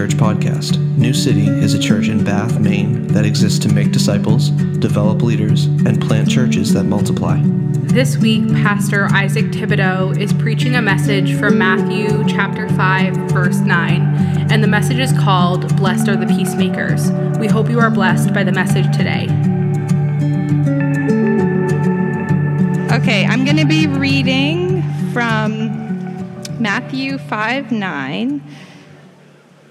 Church podcast. New City is a church in Bath, Maine that exists to make disciples, develop leaders, and plant churches that multiply. This week, Pastor Isaac Thibodeau is preaching a message from Matthew chapter 5, verse 9, and the message is called Blessed are the Peacemakers. We hope you are blessed by the message today. Okay, I'm going to be reading from Matthew 5 9.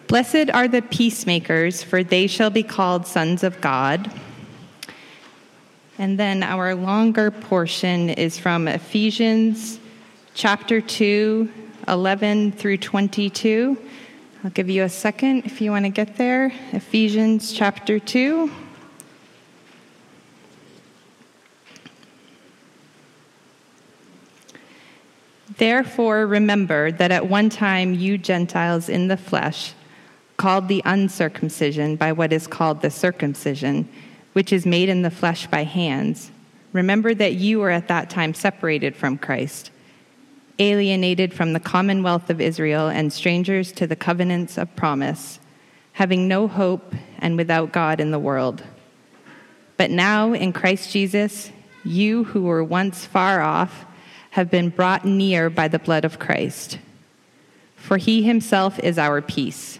Blessed are the peacemakers, for they shall be called sons of God. And then our longer portion is from Ephesians chapter 2, 11 through 22. I'll give you a second if you want to get there. Ephesians chapter 2. Therefore, remember that at one time you Gentiles in the flesh, called the uncircumcision by what is called the circumcision, which is made in the flesh by hands, remember that you were at that time separated from Christ, alienated from the commonwealth of Israel, and strangers to the covenants of promise, having no hope and without God in the world. But now, in Christ Jesus, you who were once far off, have been brought near by the blood of Christ. For he himself is our peace,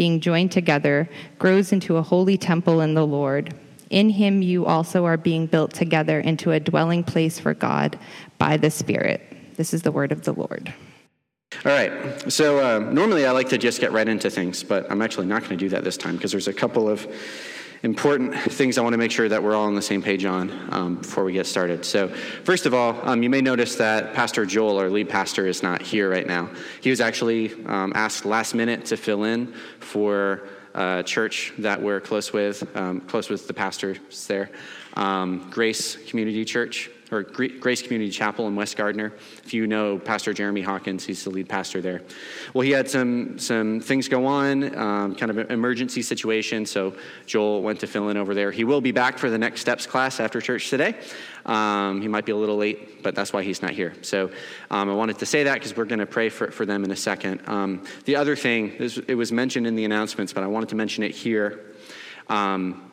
being joined together, grows into a holy temple in the Lord. In him you also are being built together into a dwelling place for God by the Spirit. This is the word of the Lord. All right. So uh, normally I like to just get right into things, but I'm actually not going to do that this time because there's a couple of important things I want to make sure that we're all on the same page on um, before we get started. So, first of all, um, you may notice that Pastor Joel, our lead pastor, is not here right now. He was actually um, asked last minute to fill in for a church that we're close with, um, close with the pastors there, um, Grace Community Church or Grace Community Chapel in West Gardiner. If you know Pastor Jeremy Hawkins, he's the lead pastor there. Well, he had some some things go on, um, kind of an emergency situation, so Joel went to fill in over there. He will be back for the Next Steps class after church today. Um, he might be a little late, but that's why he's not here. So um, I wanted to say that because we're going to pray for, for them in a second. Um, the other thing, is, it was mentioned in the announcements, but I wanted to mention it here. Um,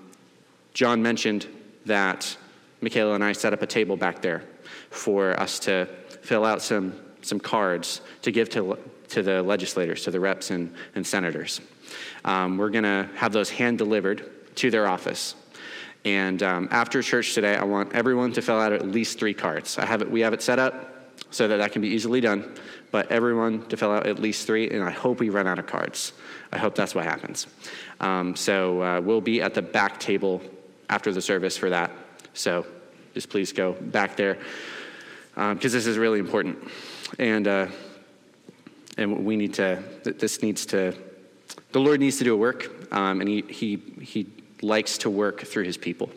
John mentioned that Michaela and I set up a table back there for us to fill out some, some cards to give to, to the legislators, to the reps and, and senators. Um, we're going to have those hand delivered to their office. And um, after church today, I want everyone to fill out at least three cards. I have it, we have it set up so that that can be easily done, but everyone to fill out at least three, and I hope we run out of cards. I hope that's what happens. Um, so uh, we'll be at the back table after the service for that. So just please go back there because um, this is really important. And, uh, and we need to, this needs to, the Lord needs to do a work, um, and he, he, he likes to work through his people.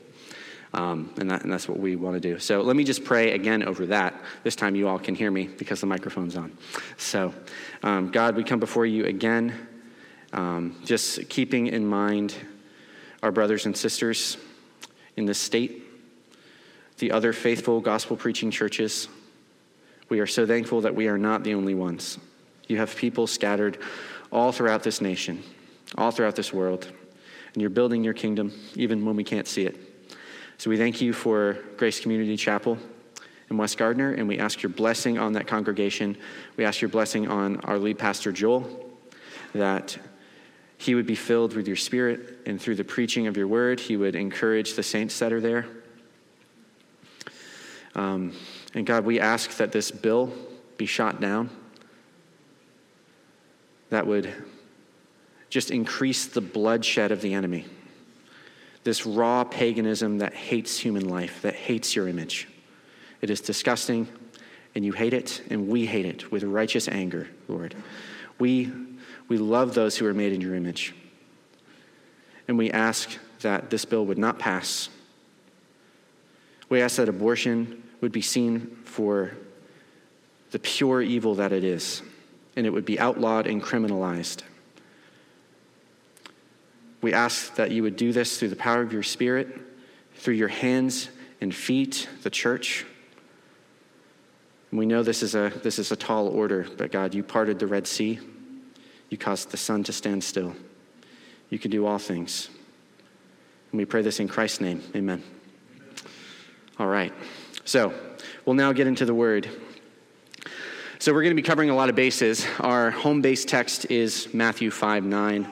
Um, and, that, and, that's what we want to do. So let me just pray again over that. This time you all can hear me because the microphone's on. So, um, God, we come before you again, um, just keeping in mind our brothers and sisters in this state, the other faithful gospel preaching churches. We are so thankful that we are not the only ones. You have people scattered all throughout this nation, all throughout this world, and you're building your kingdom even when we can't see it. So we thank you for Grace Community Chapel in West Gardiner, and we ask your blessing on that congregation. We ask your blessing on our lead pastor, Joel, that he would be filled with your spirit, and through the preaching of your word, he would encourage the saints that are there. Um, and God, we ask that this bill be shot down, that would just increase the bloodshed of the enemy. This raw paganism that hates human life, that hates your image. It is disgusting, and you hate it, and we hate it with righteous anger, Lord. We, we love those who are made in your image. And we ask that this bill would not pass. We ask that abortion would be seen for the pure evil that it is, and it would be outlawed and criminalized. We ask that you would do this through the power of your Spirit, through your hands and feet, the church. We know this is, a, this is a tall order, but God, you parted the Red Sea. You caused the sun to stand still. You can do all things. And we pray this in Christ's name. Amen. All right. So, we'll now get into the word. So, we're going to be covering a lot of bases. Our home base text is Matthew 5 9.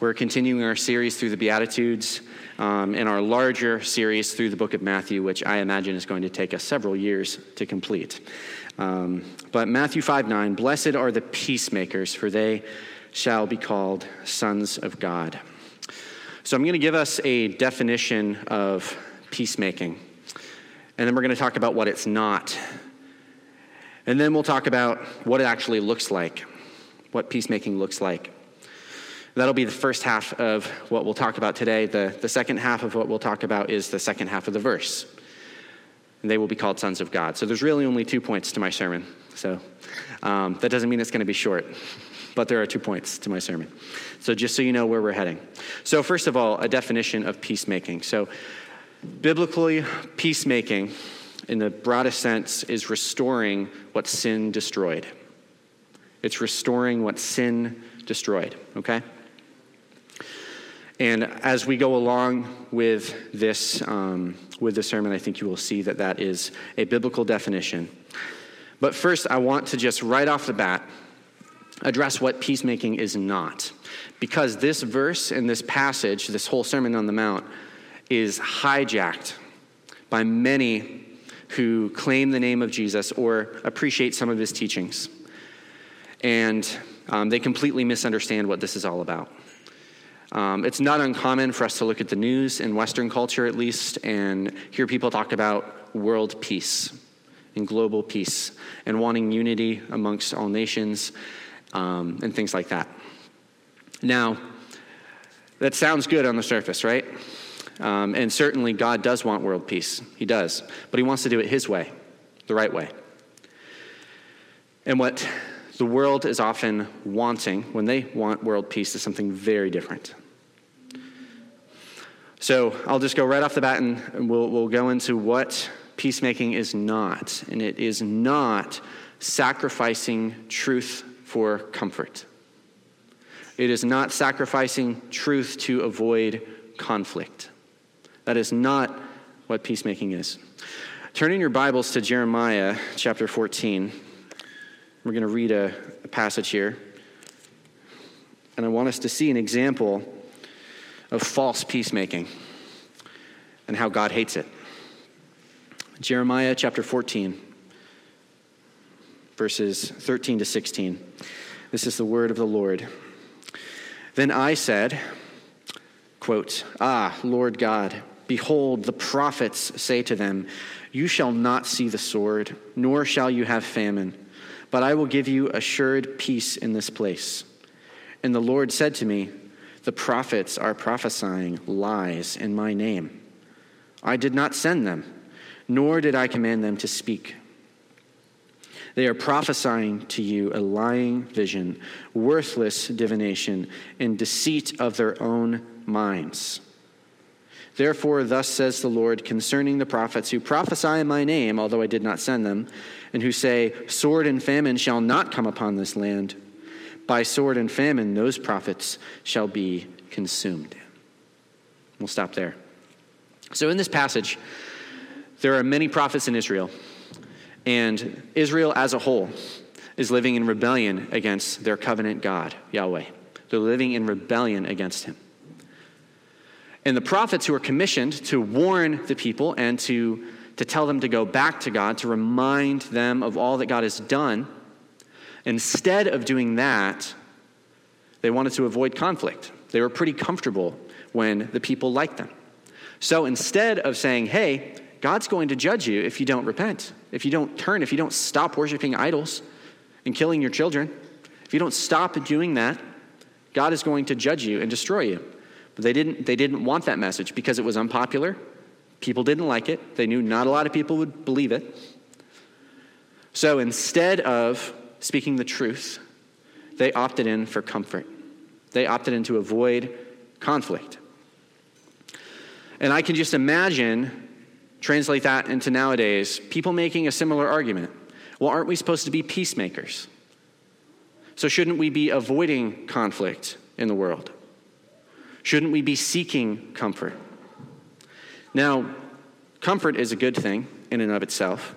We're continuing our series through the Beatitudes um, and our larger series through the book of Matthew, which I imagine is going to take us several years to complete. Um, but Matthew 5 9, blessed are the peacemakers, for they shall be called sons of God. So I'm going to give us a definition of peacemaking, and then we're going to talk about what it's not. And then we'll talk about what it actually looks like, what peacemaking looks like. That'll be the first half of what we'll talk about today. The, the second half of what we'll talk about is the second half of the verse. And they will be called sons of God. So there's really only two points to my sermon. So um, that doesn't mean it's going to be short, but there are two points to my sermon. So just so you know where we're heading. So, first of all, a definition of peacemaking. So, biblically, peacemaking, in the broadest sense, is restoring what sin destroyed. It's restoring what sin destroyed, okay? And as we go along with this, um, with the sermon, I think you will see that that is a biblical definition. But first, I want to just right off the bat address what peacemaking is not. Because this verse and this passage, this whole Sermon on the Mount, is hijacked by many who claim the name of Jesus or appreciate some of his teachings. And um, they completely misunderstand what this is all about. Um, it's not uncommon for us to look at the news in Western culture, at least, and hear people talk about world peace and global peace and wanting unity amongst all nations um, and things like that. Now, that sounds good on the surface, right? Um, and certainly God does want world peace. He does. But He wants to do it His way, the right way. And what the world is often wanting when they want world peace is something very different. So I'll just go right off the bat and we'll, we'll go into what peacemaking is not. And it is not sacrificing truth for comfort, it is not sacrificing truth to avoid conflict. That is not what peacemaking is. Turning your Bibles to Jeremiah chapter 14. We're going to read a, a passage here. And I want us to see an example of false peacemaking and how God hates it. Jeremiah chapter 14, verses 13 to 16. This is the word of the Lord. Then I said, quote, Ah, Lord God, behold, the prophets say to them, You shall not see the sword, nor shall you have famine but I will give you assured peace in this place. And the Lord said to me, The prophets are prophesying lies in my name. I did not send them, nor did I command them to speak. They are prophesying to you a lying vision, worthless divination, and deceit of their own minds. Therefore, thus says the Lord concerning the prophets who prophesy in my name, although I did not send them and who say, Sword and famine shall not come upon this land. By sword and famine, those prophets shall be consumed. We'll stop there. So, in this passage, there are many prophets in Israel, and Israel as a whole is living in rebellion against their covenant God, Yahweh. They're living in rebellion against him. And the prophets who are commissioned to warn the people and to, to tell them to go back to God, to remind them of all that God has done, instead of doing that, they wanted to avoid conflict. They were pretty comfortable when the people liked them. So instead of saying, hey, God's going to judge you if you don't repent, if you don't turn, if you don't stop worshiping idols and killing your children, if you don't stop doing that, God is going to judge you and destroy you. But they didn't, they didn't want that message because it was unpopular. People didn't like it. They knew not a lot of people would believe it. So instead of speaking the truth, they opted in for comfort. They opted in to avoid conflict. And I can just imagine, translate that into nowadays, people making a similar argument. Well, aren't we supposed to be peacemakers? So, shouldn't we be avoiding conflict in the world? Shouldn't we be seeking comfort? Now, comfort is a good thing in and of itself,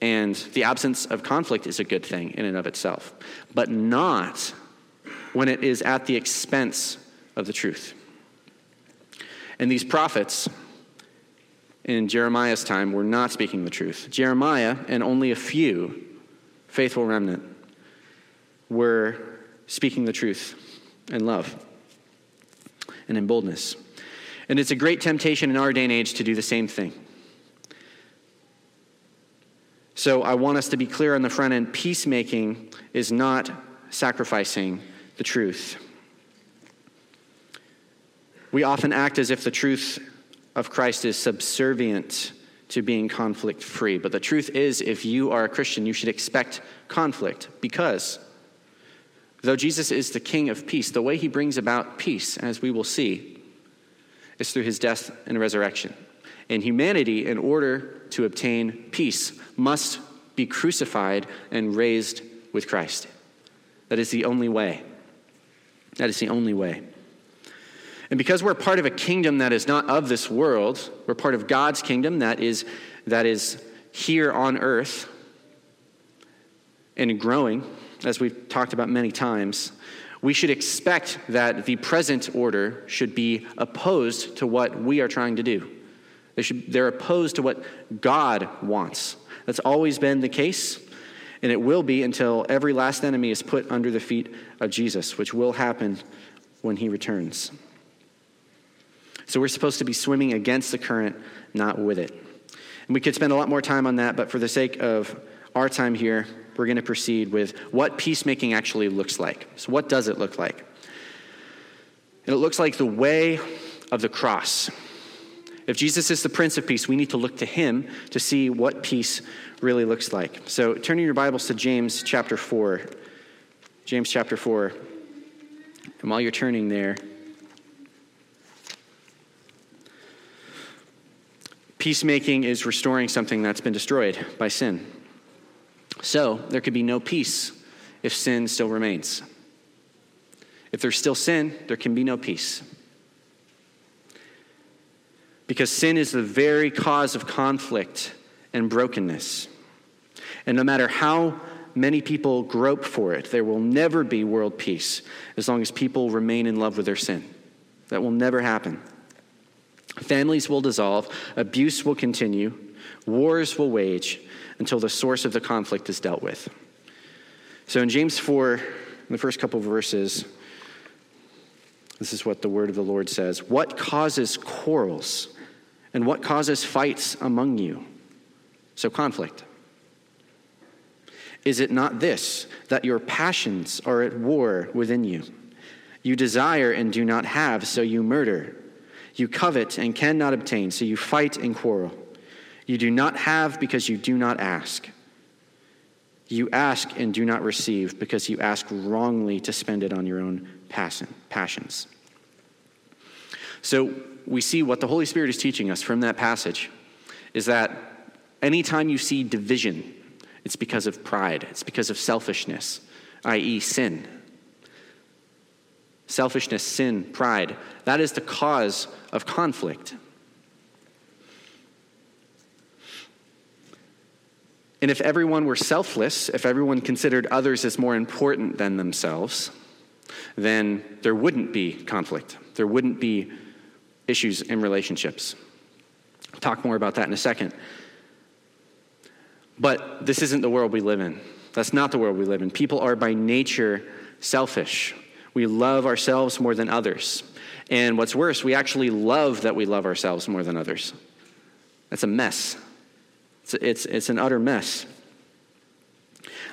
and the absence of conflict is a good thing in and of itself, but not when it is at the expense of the truth. And these prophets in Jeremiah's time were not speaking the truth. Jeremiah and only a few faithful remnant were speaking the truth in love and in boldness. And it's a great temptation in our day and age to do the same thing. So I want us to be clear on the front end peacemaking is not sacrificing the truth. We often act as if the truth of Christ is subservient to being conflict free. But the truth is, if you are a Christian, you should expect conflict because though Jesus is the King of peace, the way he brings about peace, as we will see, is through his death and resurrection. And humanity, in order to obtain peace, must be crucified and raised with Christ. That is the only way. That is the only way. And because we're part of a kingdom that is not of this world, we're part of God's kingdom that is, that is here on earth and growing, as we've talked about many times, we should expect that the present order should be opposed to what we are trying to do. They should, they're opposed to what God wants. That's always been the case, and it will be until every last enemy is put under the feet of Jesus, which will happen when he returns. So we're supposed to be swimming against the current, not with it. And we could spend a lot more time on that, but for the sake of our time here, we're going to proceed with what peacemaking actually looks like. So, what does it look like? And it looks like the way of the cross. If Jesus is the Prince of Peace, we need to look to him to see what peace really looks like. So, turning your Bibles to James chapter 4. James chapter 4. And while you're turning there, Peacemaking is restoring something that's been destroyed by sin. So there could be no peace if sin still remains. If there's still sin, there can be no peace. Because sin is the very cause of conflict and brokenness. And no matter how many people grope for it, there will never be world peace as long as people remain in love with their sin. That will never happen. Families will dissolve, abuse will continue, wars will wage until the source of the conflict is dealt with. So in James 4, in the first couple of verses, this is what the word of the Lord says What causes quarrels and what causes fights among you? So, conflict. Is it not this, that your passions are at war within you? You desire and do not have, so you murder. You covet and cannot obtain, so you fight and quarrel. You do not have because you do not ask. You ask and do not receive because you ask wrongly to spend it on your own passions. So we see what the Holy Spirit is teaching us from that passage is that anytime you see division, it's because of pride, it's because of selfishness, i.e., sin. Selfishness, sin, pride. That is the cause of conflict. And if everyone were selfless, if everyone considered others as more important than themselves, then there wouldn't be conflict. There wouldn't be issues in relationships. I'll talk more about that in a second. But this isn't the world we live in. That's not the world we live in. People are by nature selfish. We love ourselves more than others. And what's worse, we actually love that we love ourselves more than others. That's a mess. It's, it's, it's an utter mess.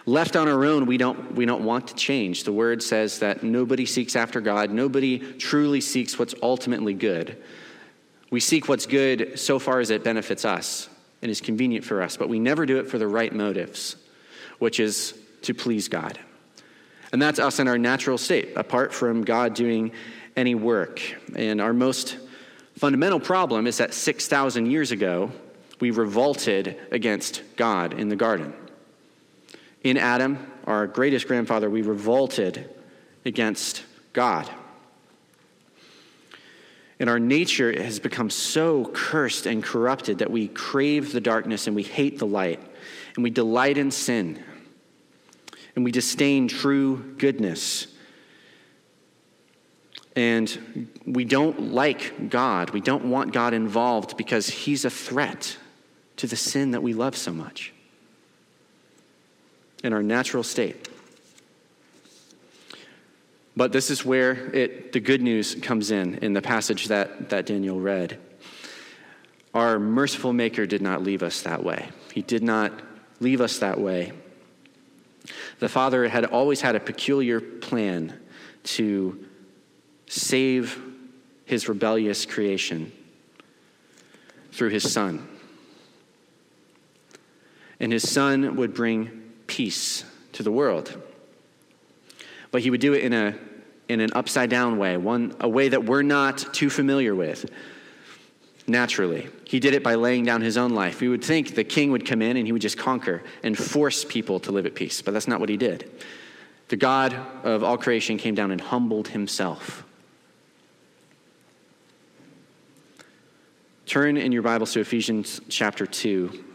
Left on our own, we don't, we don't want to change. The word says that nobody seeks after God, nobody truly seeks what's ultimately good. We seek what's good so far as it benefits us and is convenient for us, but we never do it for the right motives, which is to please God. And that's us in our natural state, apart from God doing any work. And our most fundamental problem is that 6,000 years ago, we revolted against God in the garden. In Adam, our greatest grandfather, we revolted against God. And our nature has become so cursed and corrupted that we crave the darkness and we hate the light. And we delight in sin. And we disdain true goodness. And we don't like God. We don't want God involved because he's a threat to the sin that we love so much in our natural state. But this is where it, the good news comes in, in the passage that, that Daniel read. Our merciful Maker did not leave us that way. He did not leave us that way. The Father had always had a peculiar plan to save his rebellious creation through his Son. And his Son would bring peace to the world. But he would do it in, a, in an upside down way, one, a way that we're not too familiar with naturally. He did it by laying down his own life. We would think the king would come in and he would just conquer and force people to live at peace, but that's not what he did. The God of all creation came down and humbled himself. Turn in your Bibles to Ephesians chapter 2.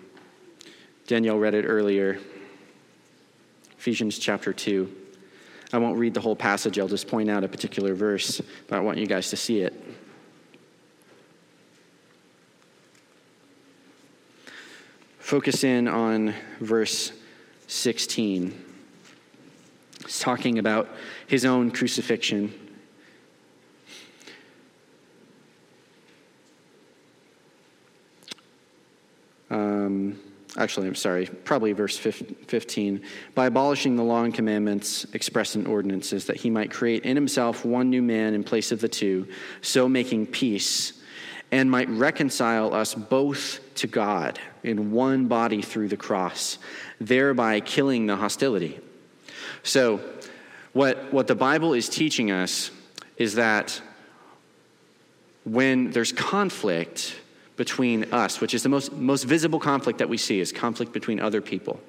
Danielle read it earlier. Ephesians chapter 2. I won't read the whole passage, I'll just point out a particular verse, but I want you guys to see it. Focus in on verse 16. It's talking about his own crucifixion. Um, actually, I'm sorry, probably verse 15, by abolishing the law and commandments expressed in ordinances, that he might create in himself one new man in place of the two, so making peace, and might reconcile us both to God in one body through the cross, thereby killing the hostility. So, what, what the Bible is teaching us is that when there's conflict, between us, which is the most, most visible conflict that we see, is conflict between other people.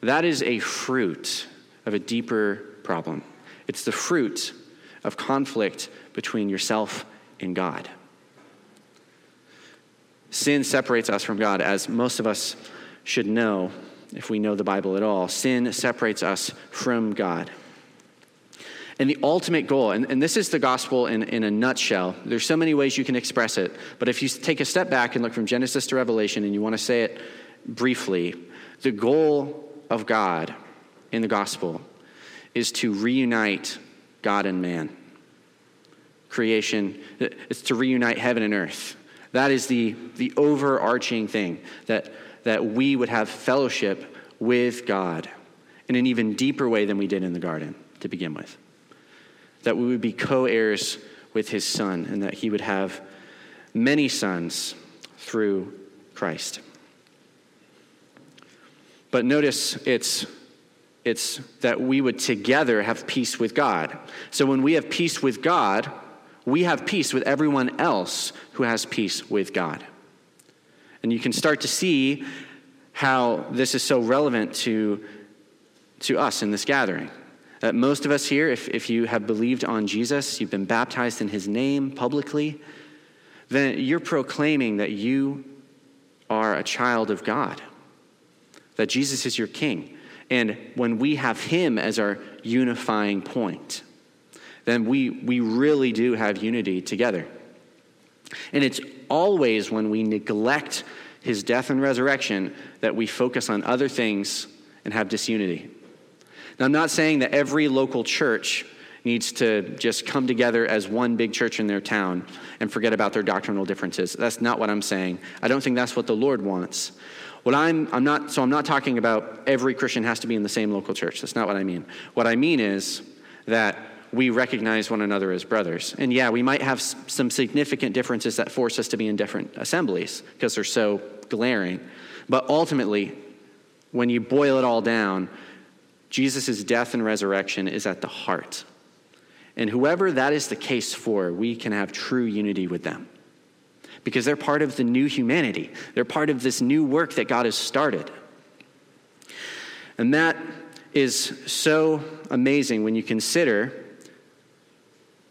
That is a fruit of a deeper problem. It's the fruit of conflict between yourself and God. Sin separates us from God, as most of us should know if we know the Bible at all. Sin separates us from God. And the ultimate goal, and, and this is the gospel in, in a nutshell. There's so many ways you can express it, but if you take a step back and look from Genesis to Revelation and you want to say it briefly, the goal of God in the gospel is to reunite God and man. Creation, it's to reunite heaven and earth. That is the, the overarching thing, that, that we would have fellowship with God in an even deeper way than we did in the garden to begin with that we would be co heirs with his son, and that he would have many sons through Christ. But notice it's, it's that we would together have peace with God. So when we have peace with God, we have peace with everyone else who has peace with God. And you can start to see how this is so relevant to, to us in this gathering. Uh, most of us here, if, if you have believed on Jesus, you've been baptized in his name publicly, then you're proclaiming that you are a child of God, that Jesus is your king. And when we have him as our unifying point, then we, we really do have unity together. And it's always when we neglect his death and resurrection that we focus on other things and have disunity. Now, I'm not saying that every local church needs to just come together as one big church in their town and forget about their doctrinal differences. That's not what I'm saying. I don't think that's what the Lord wants. What I'm, I'm not, so I'm not talking about every Christian has to be in the same local church. That's not what I mean. What I mean is that we recognize one another as brothers. And yeah, we might have some significant differences that force us to be in different assemblies because they're so glaring. But ultimately, when you boil it all down, Jesus' death and resurrection is at the heart. And whoever that is the case for, we can have true unity with them. Because they're part of the new humanity, they're part of this new work that God has started. And that is so amazing when you consider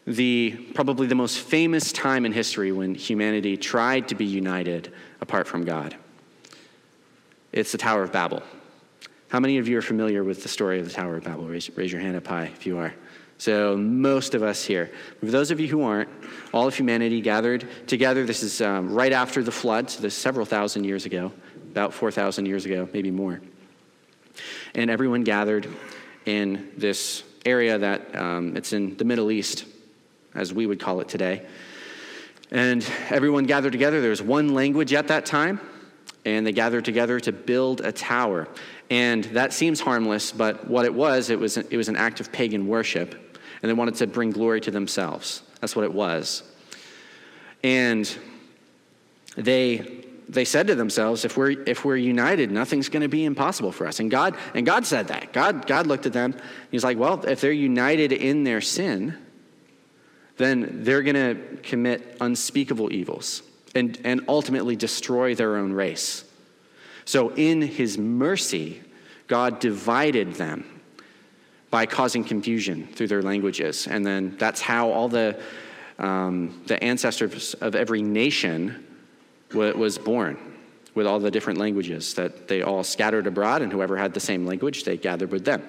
the probably the most famous time in history when humanity tried to be united apart from God. It's the Tower of Babel. How many of you are familiar with the story of the Tower of Babel? Raise, raise your hand up high if you are. So, most of us here. For those of you who aren't, all of humanity gathered together. This is um, right after the flood, so this is several thousand years ago, about 4,000 years ago, maybe more. And everyone gathered in this area that um, it's in the Middle East, as we would call it today. And everyone gathered together. There was one language at that time, and they gathered together to build a tower. And that seems harmless, but what it was, it was, it was an act of pagan worship, and they wanted to bring glory to themselves. That's what it was. And they, they said to themselves, if we're, if we're united, nothing's going to be impossible for us. And God, and God said that. God, God looked at them. He's like, well, if they're united in their sin, then they're going to commit unspeakable evils and, and ultimately destroy their own race. So, in his mercy, God divided them by causing confusion through their languages. And then that's how all the, um, the ancestors of every nation was born, with all the different languages that they all scattered abroad, and whoever had the same language, they gathered with them.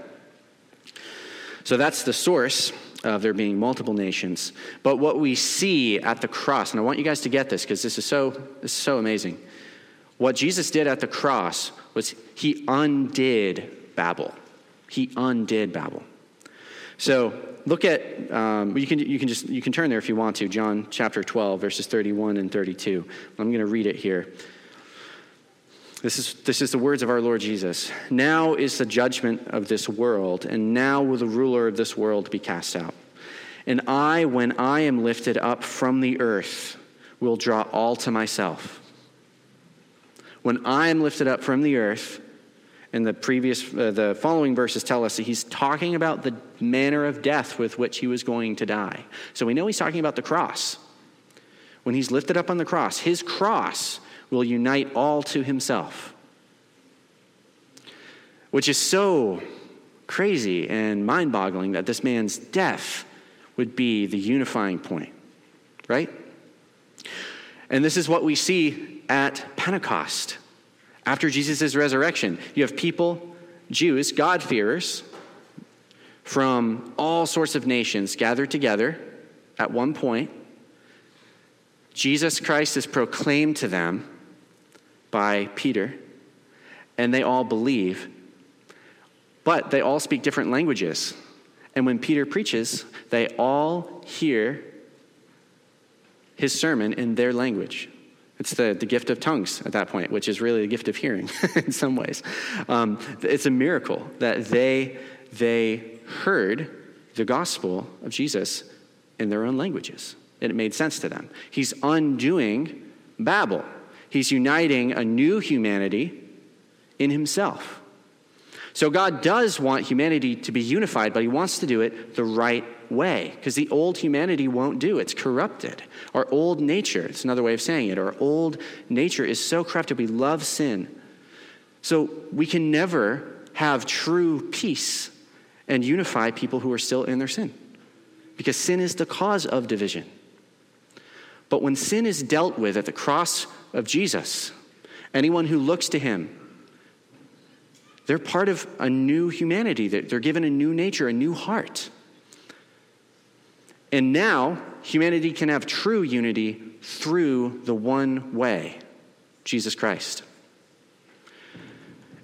So that's the source of there being multiple nations. But what we see at the cross, and I want you guys to get this because this is so this is so amazing. What Jesus did at the cross was he undid Babel. He undid Babel. So look at um, you can you can just you can turn there if you want to John chapter 12 verses 31 and 32. I'm going to read it here. This is, this is the words of our Lord Jesus. Now is the judgment of this world, and now will the ruler of this world be cast out. And I, when I am lifted up from the earth, will draw all to myself. When I am lifted up from the earth, and the previous, uh, the following verses tell us that he's talking about the manner of death with which he was going to die. So we know he's talking about the cross. When he's lifted up on the cross, his cross will unite all to himself. Which is so crazy and mind boggling that this man's death would be the unifying point, right? And this is what we see at Pentecost. After Jesus' resurrection, you have people, Jews, God-fearers, from all sorts of nations gathered together at one point. Jesus Christ is proclaimed to them by Peter, and they all believe, but they all speak different languages. And when Peter preaches, they all hear his sermon in their language. It's the, the gift of tongues at that point, which is really the gift of hearing in some ways. Um, it's a miracle that they, they heard the gospel of Jesus in their own languages. And it made sense to them. He's undoing Babel. He's uniting a new humanity in himself. So God does want humanity to be unified, but he wants to do it the right way because the old humanity won't do. It's corrupted. Our old nature, it's another way of saying it, our old nature is so corrupted. We love sin. So we can never have true peace and unify people who are still in their sin because sin is the cause of division. But when sin is dealt with at the cross of Jesus, anyone who looks to him, they're part of a new humanity. They're given a new nature, a new heart. And now, humanity can have true unity through the one way Jesus Christ.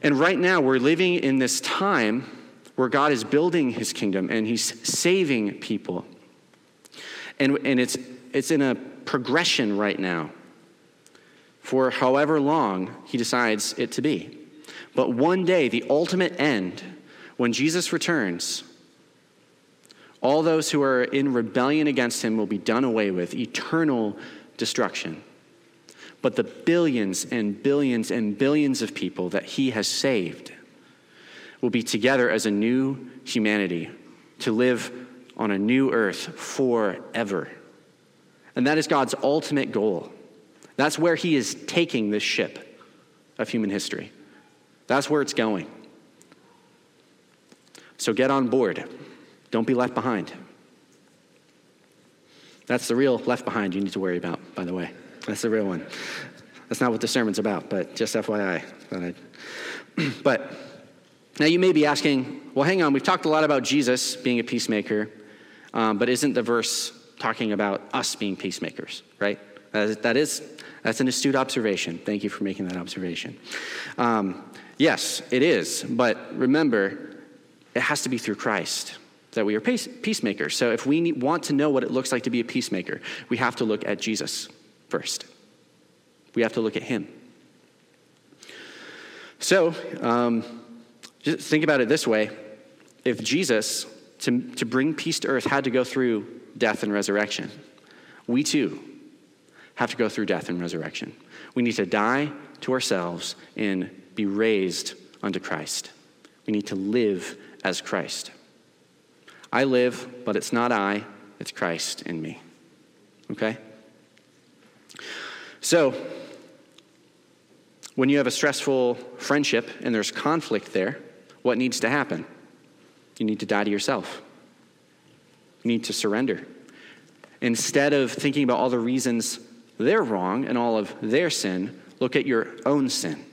And right now, we're living in this time where God is building his kingdom and he's saving people. And, and it's, it's in a progression right now for however long he decides it to be. But one day, the ultimate end, when Jesus returns, all those who are in rebellion against him will be done away with, eternal destruction. But the billions and billions and billions of people that he has saved will be together as a new humanity to live on a new earth forever. And that is God's ultimate goal. That's where he is taking this ship of human history. That's where it's going. So get on board. Don't be left behind. That's the real left behind you need to worry about, by the way. That's the real one. That's not what the sermon's about, but just FYI. But now you may be asking, well, hang on, we've talked a lot about Jesus being a peacemaker, um, but isn't the verse talking about us being peacemakers, right? That is, that's an astute observation. Thank you for making that observation. Um, yes, it is, but remember, it has to be through Christ that we are peacemakers. So if we want to know what it looks like to be a peacemaker, we have to look at Jesus first. We have to look at him. So, um, just think about it this way if Jesus, to, to bring peace to earth, had to go through death and resurrection, we too have to go through death and resurrection. We need to die to ourselves and be raised unto Christ. We need to live as Christ. I live, but it's not I, it's Christ in me. Okay? So, when you have a stressful friendship and there's conflict there, what needs to happen? You need to die to yourself. You need to surrender. Instead of thinking about all the reasons they're wrong and all of their sin, look at your own sin.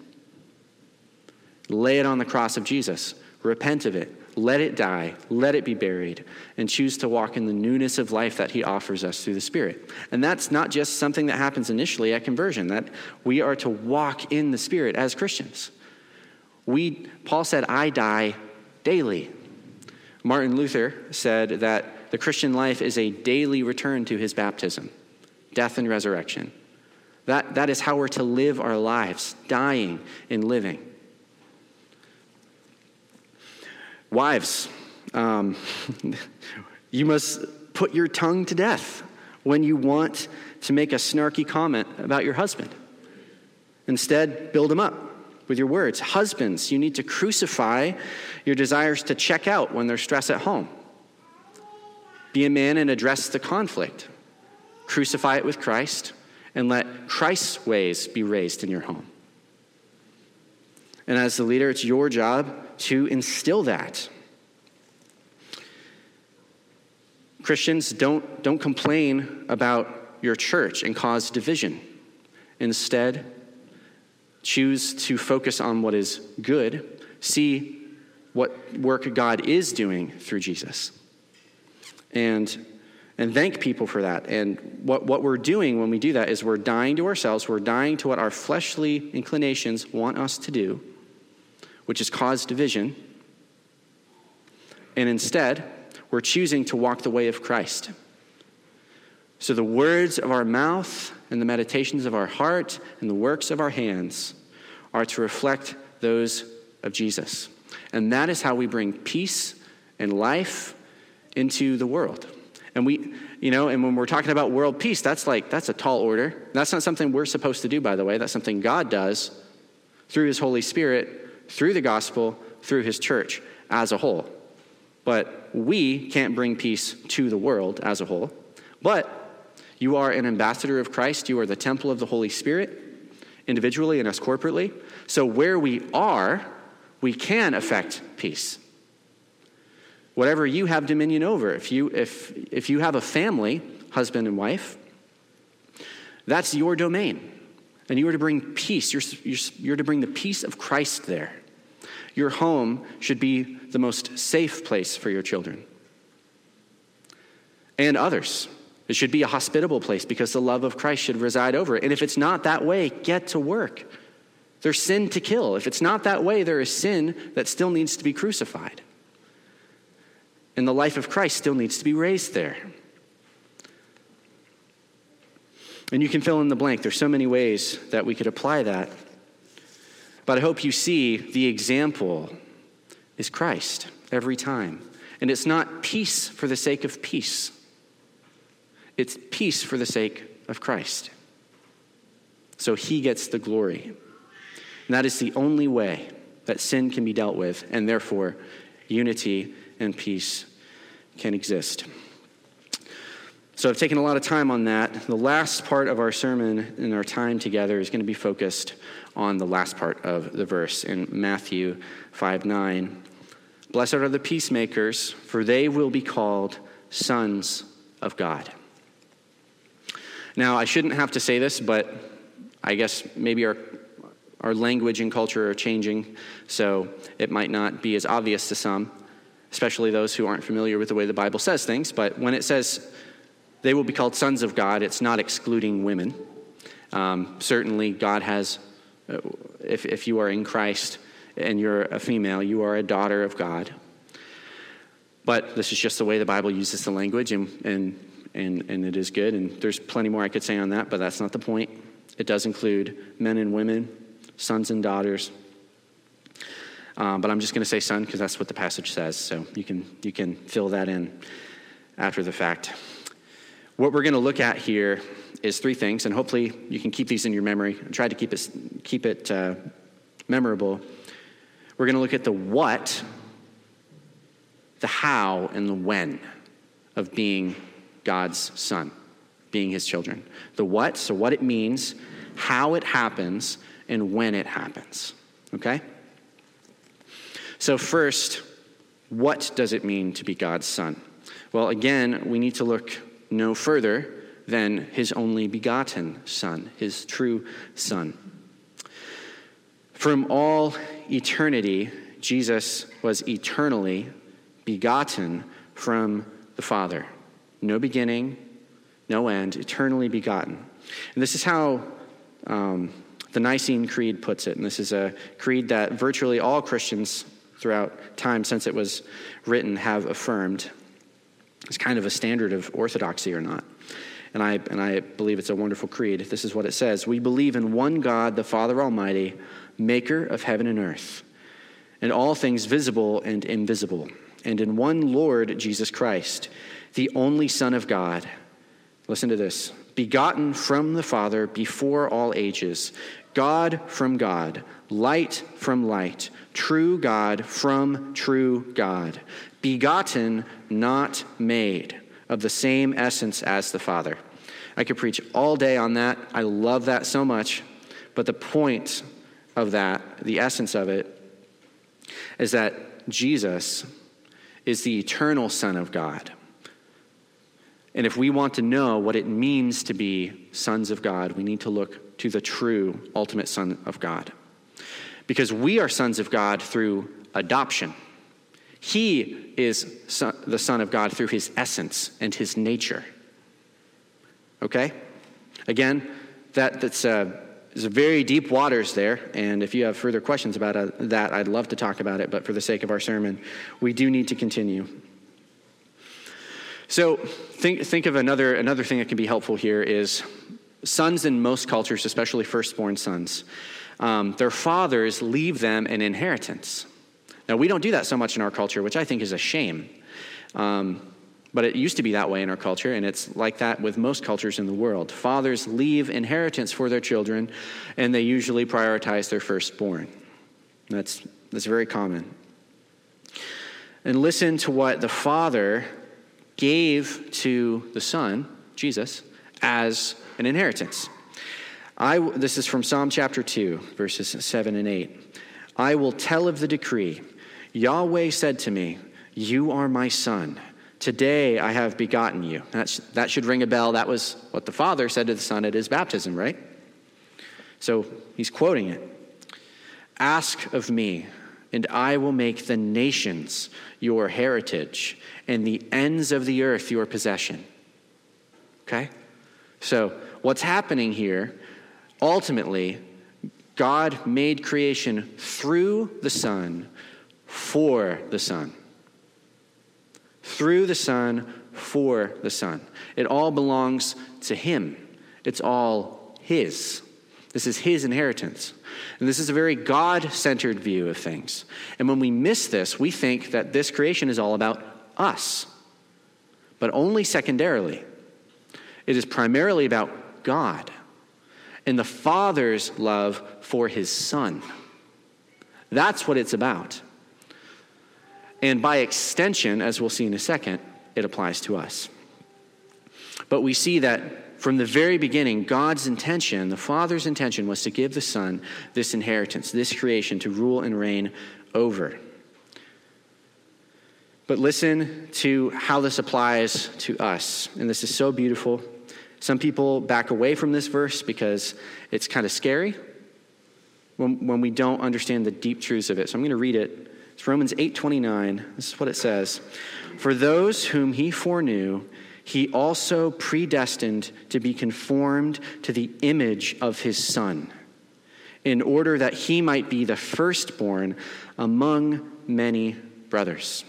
Lay it on the cross of Jesus. Repent of it. Let it die. Let it be buried. And choose to walk in the newness of life that He offers us through the Spirit. And that's not just something that happens initially at conversion, that we are to walk in the Spirit as Christians. We, Paul said, I die daily. Martin Luther said that the Christian life is a daily return to his baptism death and resurrection. That, that is how we're to live our lives, dying and living. Wives, um, you must put your tongue to death when you want to make a snarky comment about your husband. Instead, build him up with your words. Husbands, you need to crucify your desires to check out when there's stress at home. Be a man and address the conflict. Crucify it with Christ and let Christ's ways be raised in your home. And as the leader, it's your job to instill that. Christians, don't, don't complain about your church and cause division. Instead, choose to focus on what is good, see what work God is doing through Jesus. And and thank people for that. And what, what we're doing when we do that is we're dying to ourselves, we're dying to what our fleshly inclinations want us to do, which has caused division. And instead, we're choosing to walk the way of Christ. So the words of our mouth and the meditations of our heart and the works of our hands are to reflect those of Jesus. And that is how we bring peace and life into the world. And we, you know, and when we're talking about world peace, that's like, that's a tall order. That's not something we're supposed to do, by the way. That's something God does through His Holy Spirit, through the gospel, through His church as a whole. But we can't bring peace to the world as a whole. But you are an ambassador of Christ. You are the temple of the Holy Spirit, individually and us corporately. So where we are, we can affect peace whatever you have dominion over. If you, if, if you have a family, husband and wife, that's your domain. And you are to bring peace. You're, you're, you're to bring the peace of Christ there. Your home should be the most safe place for your children. and others. It should be a hospitable place because the love of Christ should reside over it. And if it's not that way, get to work. There's sin to kill. If it's not that way, there is sin that still needs to be crucified. And the life of Christ still needs to be raised there. And you can fill in the blank. There's so many ways that we could apply that. But I hope you see the example is Christ every time. And it's not peace for the sake of peace, it's peace for the sake of Christ. So he gets the glory. And that is the only way that sin can be dealt with, and therefore unity and peace can exist. So I've taken a lot of time on that. The last part of our sermon and our time together is going to be focused on the last part of the verse in Matthew 5 9. Blessed are the peacemakers, for they will be called sons of God. Now, I shouldn't have to say this, but I guess maybe our, our language and culture are changing, so it might not be as obvious to some, especially those who aren't familiar with the way the Bible says things. But when it says they will be called sons of God. It's not excluding women. Um, certainly, God has, uh, if, if you are in Christ and you're a female, you are a daughter of God. But this is just the way the Bible uses the language, and, and, and, and it is good. And there's plenty more I could say on that, but that's not the point. It does include men and women, sons and daughters. Um, but I'm just going to say son because that's what the passage says. So you can, you can fill that in after the fact. What we're going to look at here is three things, and hopefully you can keep these in your memory. And try to keep it, keep it uh, memorable. We're going to look at the what, the how, and the when of being God's son, being his children. The what, so what it means, how it happens, and when it happens. Okay? So, first, what does it mean to be God's son? Well, again, we need to look no further than his only begotten Son, his true Son. From all eternity, Jesus was eternally begotten from the Father. No beginning, no end, eternally begotten. And this is how um, the Nicene Creed puts it. And this is a creed that virtually all Christians throughout time since it was written have affirmed. It's kind of a standard of orthodoxy or not. And I, and I believe it's a wonderful creed. This is what it says We believe in one God, the Father Almighty, maker of heaven and earth, and all things visible and invisible, and in one Lord Jesus Christ, the only Son of God. Listen to this begotten from the Father before all ages, God from God, light from light, true God from true God, begotten, not made, of the same essence as the Father. I could preach all day on that. I love that so much. But the point of that, the essence of it, is that Jesus is the eternal Son of God. And if we want to know what it means to be sons of God, we need to look to the true ultimate Son of God. Because we are sons of God through adoption. He is son, the Son of God through his essence and his nature. Okay? Again, that, that's uh, there's very deep waters there, and if you have further questions about uh, that, I'd love to talk about it, but for the sake of our sermon, we do need to continue. So think, think of another, another thing that can be helpful here is sons in most cultures, especially firstborn sons, um, their fathers leave them an inheritance. Now, we don't do that so much in our culture, which I think is a shame. Um, but it used to be that way in our culture, and it's like that with most cultures in the world. Fathers leave inheritance for their children, and they usually prioritize their firstborn. That's, that's very common. And listen to what the Father gave to the Son, Jesus, as an inheritance. I, this is from Psalm chapter 2, verses 7 and 8. I will tell of the decree. Yahweh said to me, You are my son. Today I have begotten you. That's, that should ring a bell. That was what the Father said to the Son at his baptism, right? So he's quoting it. Ask of me, and I will make the nations your heritage, and the ends of the earth your possession. Okay? So, what's happening here, ultimately, God made creation through the Son for the Son. Through the Son for the Son. It all belongs to Him, it's all His. This is His inheritance. And this is a very God centered view of things. And when we miss this, we think that this creation is all about us, but only secondarily. It is primarily about God and the Father's love for His Son. That's what it's about. And by extension, as we'll see in a second, it applies to us. But we see that from the very beginning, God's intention, the Father's intention, was to give the Son this inheritance, this creation to rule and reign over. But listen to how this applies to us. And this is so beautiful. Some people back away from this verse because it's kind of scary when, when we don't understand the deep truths of it. So I'm going to read it. It's Romans 8:29. This is what it says. For those whom he foreknew, he also predestined to be conformed to the image of his son, in order that he might be the firstborn among many brothers.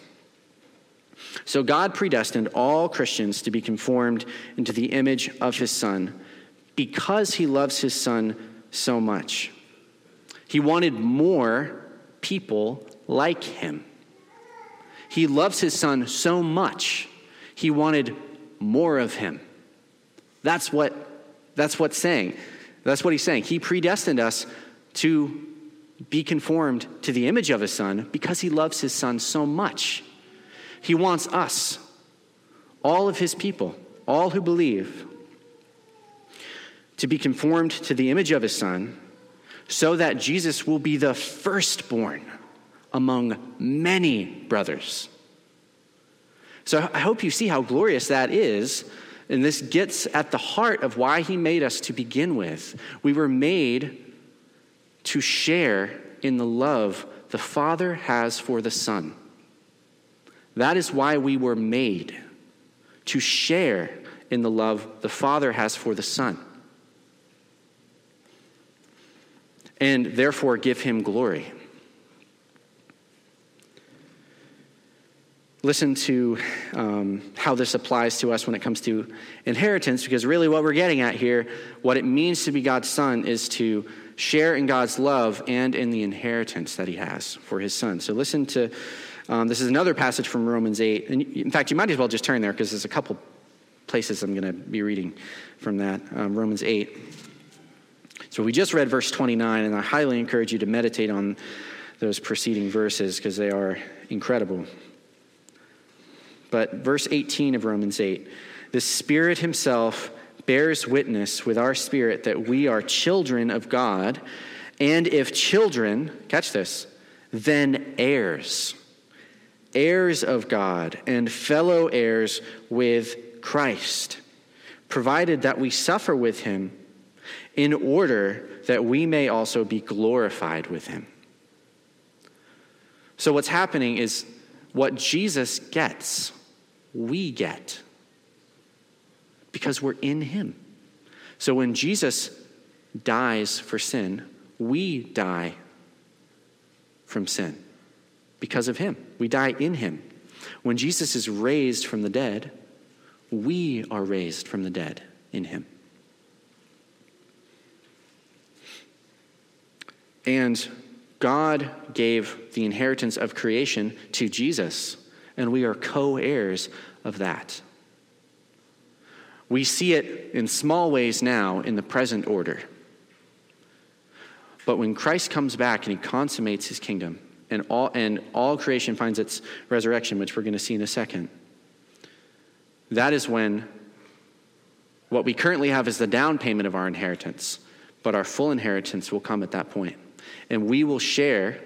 So God predestined all Christians to be conformed into the image of his son because he loves his son so much. He wanted more people like him. He loves his son so much, he wanted more of him. That's what that's what's saying. That's what he's saying. He predestined us to be conformed to the image of his son because he loves his son so much. He wants us, all of his people, all who believe, to be conformed to the image of his son so that Jesus will be the firstborn among many brothers. So I hope you see how glorious that is. And this gets at the heart of why he made us to begin with. We were made to share in the love the Father has for the Son. That is why we were made to share in the love the Father has for the Son. And therefore give him glory. Listen to um, how this applies to us when it comes to inheritance, because really what we're getting at here, what it means to be God's son, is to share in God's love and in the inheritance that he has for his son. So listen to um, this is another passage from Romans 8. And in fact, you might as well just turn there because there's a couple places I'm going to be reading from that. Um, Romans 8. So we just read verse 29, and I highly encourage you to meditate on those preceding verses because they are incredible. But verse 18 of Romans 8 the Spirit Himself bears witness with our spirit that we are children of God, and if children, catch this, then heirs heirs of God and fellow heirs with Christ, provided that we suffer with him in order that we may also be glorified with him. So, what's happening is what Jesus gets, we get because we're in him. So, when Jesus dies for sin, we die from sin because of him. We die in him. When Jesus is raised from the dead, we are raised from the dead in him. And God gave the inheritance of creation to Jesus, and we are co heirs of that. We see it in small ways now in the present order. But when Christ comes back and he consummates his kingdom, and all, and all creation finds its resurrection, which we're going to see in a second, that is when what we currently have is the down payment of our inheritance, but our full inheritance will come at that point. And we will share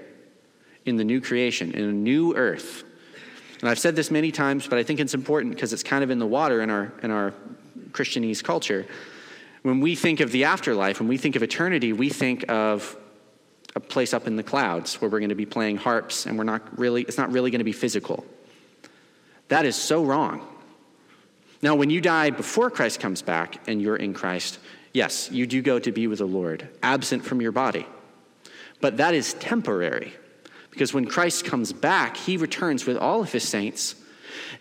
in the new creation, in a new earth. And I've said this many times, but I think it's important because it's kind of in the water in our, in our Christianese culture. When we think of the afterlife, when we think of eternity, we think of a place up in the clouds where we're going to be playing harps and we're not really, it's not really going to be physical. That is so wrong. Now, when you die before Christ comes back and you're in Christ, yes, you do go to be with the Lord, absent from your body. But that is temporary, because when Christ comes back, he returns with all of his saints,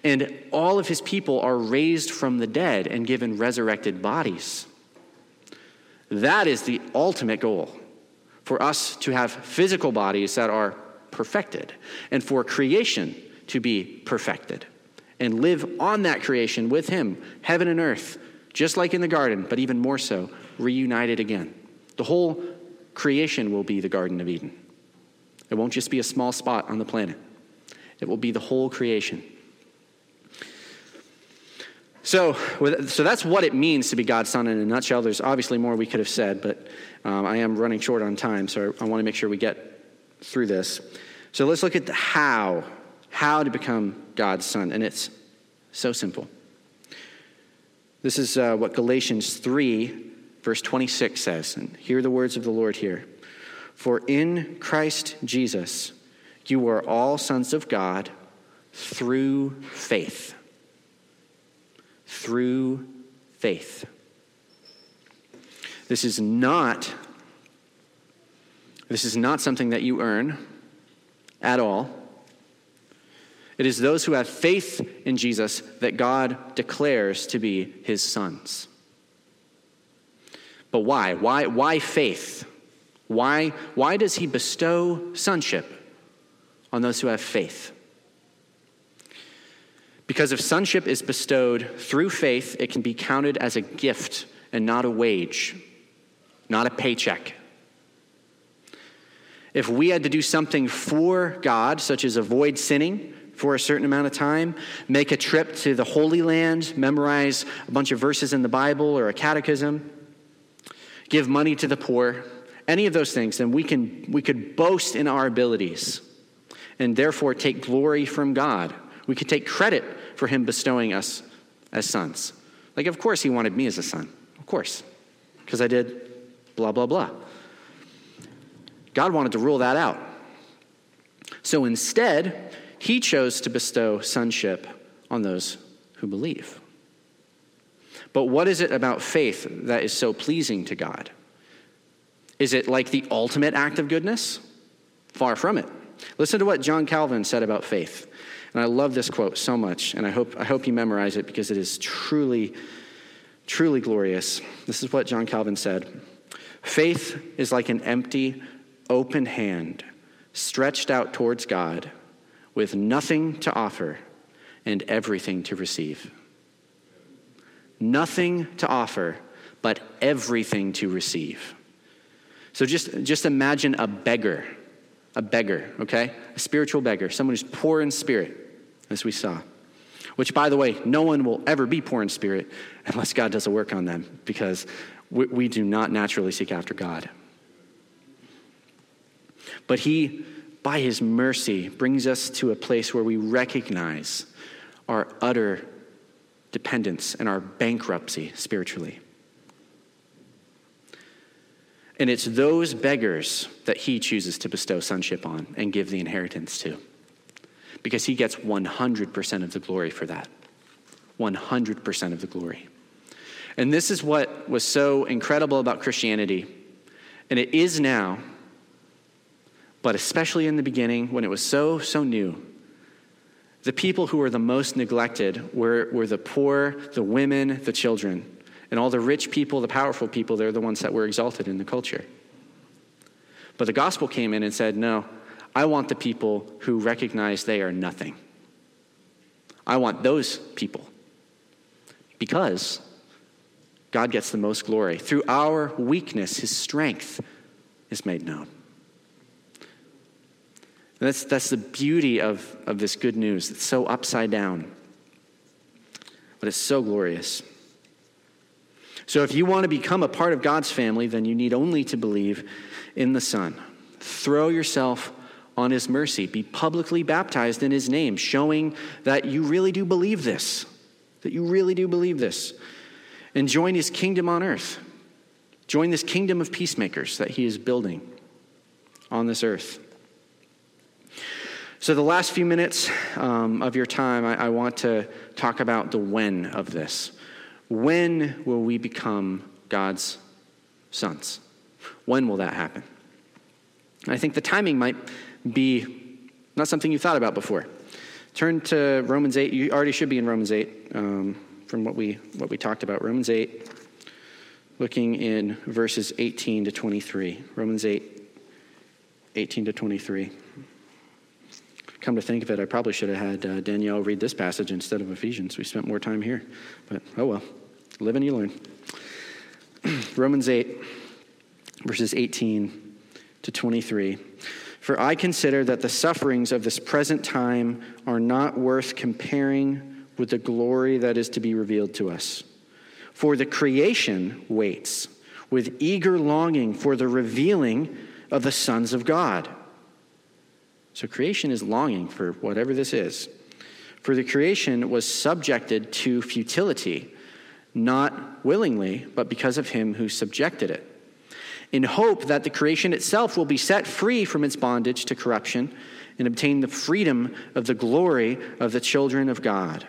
and all of his people are raised from the dead and given resurrected bodies. That is the ultimate goal for us to have physical bodies that are perfected, and for creation to be perfected and live on that creation with Him, heaven and earth, just like in the garden, but even more so, reunited again. The whole creation will be the Garden of Eden. It won't just be a small spot on the planet, it will be the whole creation. So, so that's what it means to be God's son in a nutshell. There's obviously more we could have said, but um, I am running short on time, so I want to make sure we get through this. So let's look at the how how to become God's son. And it's so simple. This is uh, what Galatians 3, verse 26 says. And hear the words of the Lord here. For in Christ Jesus, you are all sons of God through faith. Through faith. This is not this is not something that you earn at all. It is those who have faith in Jesus that God declares to be his sons. But why? Why, why faith? Why, why does he bestow sonship on those who have faith? Because if sonship is bestowed through faith, it can be counted as a gift and not a wage, not a paycheck. If we had to do something for God, such as avoid sinning, for a certain amount of time, make a trip to the Holy Land, memorize a bunch of verses in the Bible or a catechism, give money to the poor, any of those things, then we, can, we could boast in our abilities and therefore take glory from God. We could take credit for Him bestowing us as sons. Like, of course, He wanted me as a son. Of course, because I did blah, blah, blah. God wanted to rule that out. So instead, he chose to bestow sonship on those who believe. But what is it about faith that is so pleasing to God? Is it like the ultimate act of goodness? Far from it. Listen to what John Calvin said about faith. And I love this quote so much, and I hope, I hope you memorize it because it is truly, truly glorious. This is what John Calvin said Faith is like an empty, open hand stretched out towards God with nothing to offer and everything to receive. Nothing to offer, but everything to receive. So just, just imagine a beggar, a beggar, okay? A spiritual beggar, someone who's poor in spirit, as we saw. Which, by the way, no one will ever be poor in spirit unless God does a work on them, because we, we do not naturally seek after God. But he by his mercy, brings us to a place where we recognize our utter dependence and our bankruptcy spiritually. And it's those beggars that he chooses to bestow sonship on and give the inheritance to. Because he gets 100% of the glory for that. 100% of the glory. And this is what was so incredible about Christianity, and it is now but especially in the beginning when it was so, so new, the people who were the most neglected were, were the poor, the women, the children. And all the rich people, the powerful people, they're the ones that were exalted in the culture. But the gospel came in and said, No, I want the people who recognize they are nothing. I want those people. Because God gets the most glory. Through our weakness, his strength is made known. That's, that's the beauty of, of this good news. It's so upside down, but it's so glorious. So, if you want to become a part of God's family, then you need only to believe in the Son. Throw yourself on His mercy. Be publicly baptized in His name, showing that you really do believe this, that you really do believe this. And join His kingdom on earth. Join this kingdom of peacemakers that He is building on this earth. So, the last few minutes um, of your time, I, I want to talk about the when of this. When will we become God's sons? When will that happen? I think the timing might be not something you thought about before. Turn to Romans 8. You already should be in Romans 8 um, from what we, what we talked about. Romans 8, looking in verses 18 to 23. Romans 8, 18 to 23. Come to think of it, I probably should have had uh, Danielle read this passage instead of Ephesians. We spent more time here. But oh well, live and you learn. Romans 8, verses 18 to 23. For I consider that the sufferings of this present time are not worth comparing with the glory that is to be revealed to us. For the creation waits with eager longing for the revealing of the sons of God. So creation is longing for whatever this is. For the creation was subjected to futility, not willingly, but because of him who subjected it, in hope that the creation itself will be set free from its bondage to corruption and obtain the freedom of the glory of the children of God.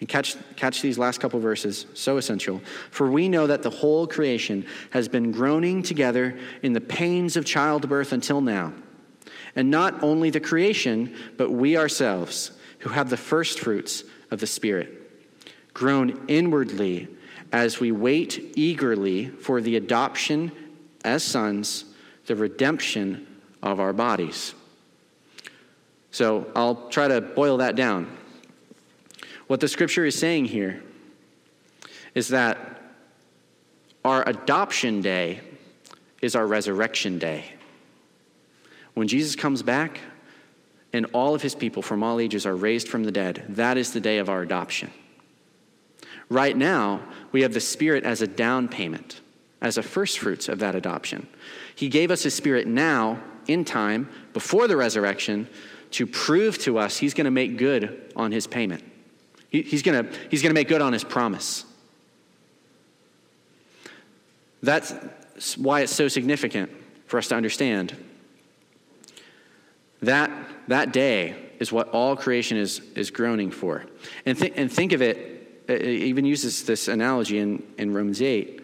And catch, catch these last couple verses, so essential. For we know that the whole creation has been groaning together in the pains of childbirth until now. And not only the creation, but we ourselves, who have the first fruits of the Spirit, groan inwardly as we wait eagerly for the adoption as sons, the redemption of our bodies. So I'll try to boil that down. What the scripture is saying here is that our adoption day is our resurrection day. When Jesus comes back and all of his people from all ages are raised from the dead, that is the day of our adoption. Right now, we have the Spirit as a down payment, as a first fruits of that adoption. He gave us his Spirit now, in time, before the resurrection, to prove to us he's going to make good on his payment. he's going he's to make good on his promise. That's why it's so significant for us to understand that, that day is what all creation is, is groaning for. And, th- and think of it, it even uses this analogy in, in Romans 8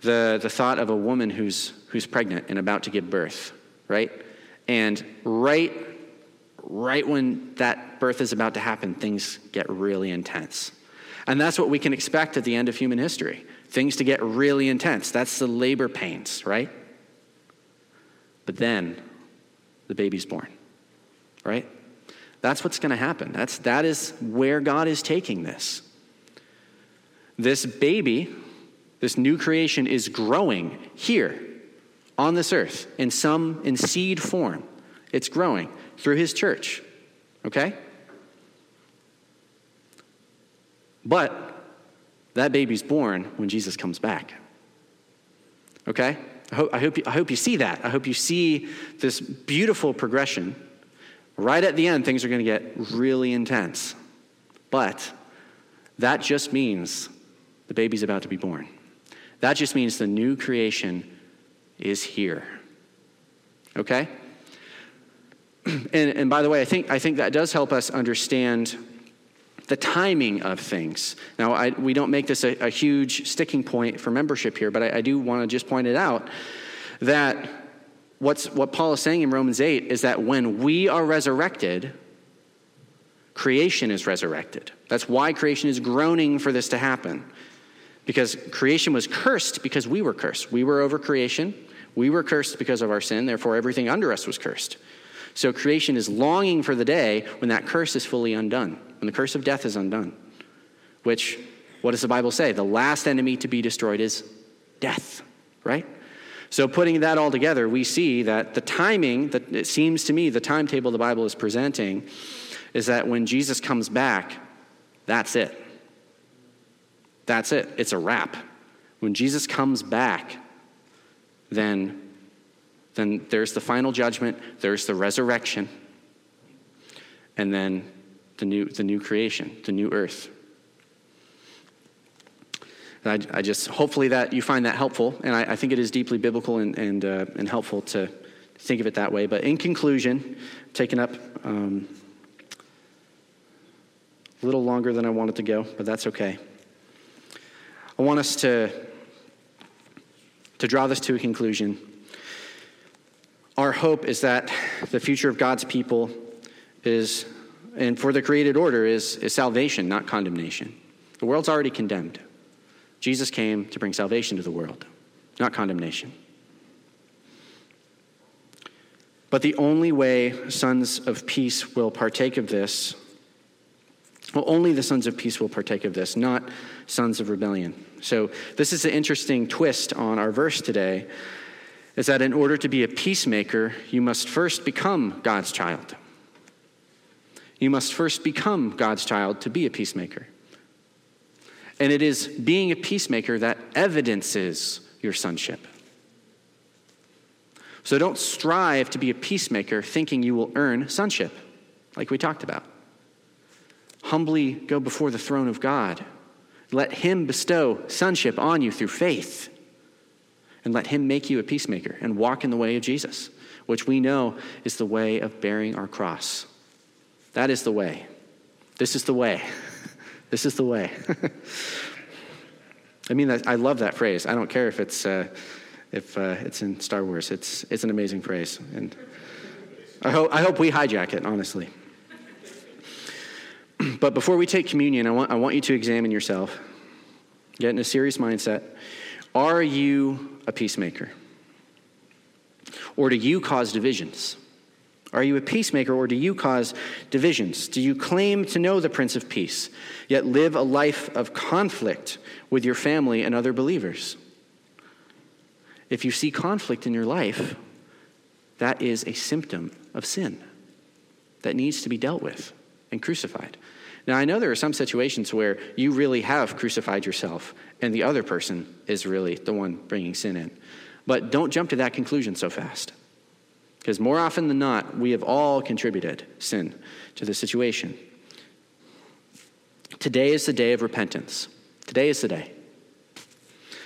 the, the thought of a woman who's, who's pregnant and about to give birth, right? And right, right when that birth is about to happen, things get really intense. And that's what we can expect at the end of human history things to get really intense. That's the labor pains, right? But then the baby's born, right? That's what's going to happen. That's, that is where God is taking this. This baby, this new creation, is growing here on this earth in some in seed form. It's growing through his church. Okay? But that baby's born when Jesus comes back. Okay? I hope, I, hope you, I hope you see that. I hope you see this beautiful progression. Right at the end, things are going to get really intense. But that just means the baby's about to be born. That just means the new creation is here. Okay? And, and by the way, I think, I think that does help us understand the timing of things. Now, I, we don't make this a, a, huge sticking point for membership here, but I, I do want to just point it out that what's, what Paul is saying in Romans 8 is that when we are resurrected, creation is resurrected. That's why creation is groaning for this to happen. Because creation was cursed because we were cursed. We were over creation. We were cursed because of our sin, therefore, everything under us was cursed. So creation is longing for the day when that curse is fully undone when the curse of death is undone. Which, what does the Bible say? The last enemy to be destroyed is death, right? So, putting that all together, we see that the timing, that it seems to me, the timetable the Bible is presenting is that when Jesus comes back, that's it. That's it. It's a wrap. When Jesus comes back, then, then there's the final judgment, there's the resurrection, and then the new, the new creation, the new earth. I, I, just hopefully that you find that helpful, and I, I think it is deeply biblical and, and, uh, and helpful to, think of it that way. But in conclusion, taking up um, a little longer than I wanted to go, but that's okay. I want us to, to draw this to a conclusion. Our hope is that the future of God's people is, and for the created order, is, is salvation, not condemnation. The world's already condemned. Jesus came to bring salvation to the world, not condemnation. But the only way sons of peace will partake of this, well, only the sons of peace will partake of this, not sons of rebellion. So, this is an interesting twist on our verse today is that in order to be a peacemaker, you must first become God's child. You must first become God's child to be a peacemaker. And it is being a peacemaker that evidences your sonship. So don't strive to be a peacemaker thinking you will earn sonship, like we talked about. Humbly go before the throne of God. Let Him bestow sonship on you through faith. And let Him make you a peacemaker and walk in the way of Jesus, which we know is the way of bearing our cross. That is the way. This is the way. This is the way. I mean, I love that phrase. I don't care if it's, uh, if, uh, it's in Star Wars, it's, it's an amazing phrase. And I hope, I hope we hijack it, honestly. but before we take communion, I want, I want you to examine yourself, get in a serious mindset. Are you a peacemaker? Or do you cause divisions? Are you a peacemaker or do you cause divisions? Do you claim to know the Prince of Peace, yet live a life of conflict with your family and other believers? If you see conflict in your life, that is a symptom of sin that needs to be dealt with and crucified. Now, I know there are some situations where you really have crucified yourself and the other person is really the one bringing sin in. But don't jump to that conclusion so fast. Because more often than not, we have all contributed sin to the situation. Today is the day of repentance. Today is the day.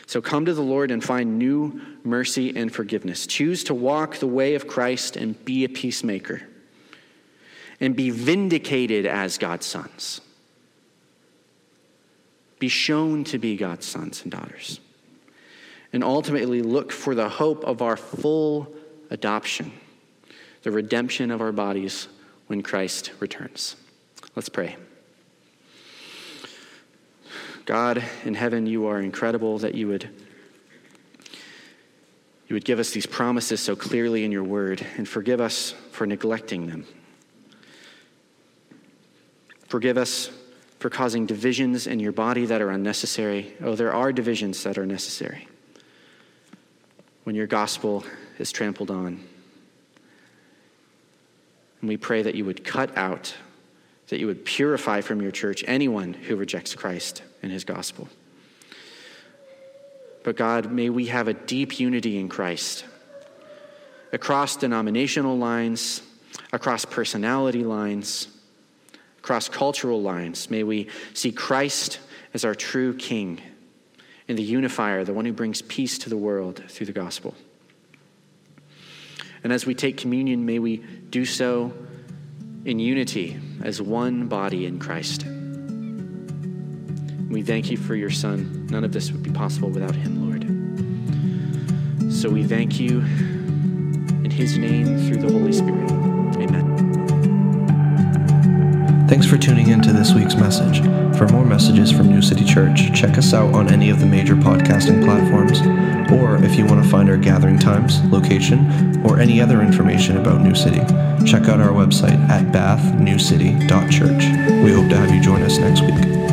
So come to the Lord and find new mercy and forgiveness. Choose to walk the way of Christ and be a peacemaker and be vindicated as God's sons. Be shown to be God's sons and daughters. And ultimately look for the hope of our full adoption the redemption of our bodies when Christ returns. Let's pray. God in heaven, you are incredible that you would you would give us these promises so clearly in your word and forgive us for neglecting them. Forgive us for causing divisions in your body that are unnecessary. Oh, there are divisions that are necessary when your gospel is trampled on. And we pray that you would cut out, that you would purify from your church anyone who rejects Christ and his gospel. But God, may we have a deep unity in Christ across denominational lines, across personality lines, across cultural lines. May we see Christ as our true King and the unifier, the one who brings peace to the world through the gospel. And as we take communion, may we do so in unity as one body in Christ. We thank you for your Son. None of this would be possible without him, Lord. So we thank you in his name through the Holy Spirit. Amen. Thanks for tuning in to this week's message. For more messages from New City Church, check us out on any of the major podcasting platforms. Or if you want to find our gathering times, location, or any other information about New City, check out our website at bathnewcity.church. We hope to have you join us next week.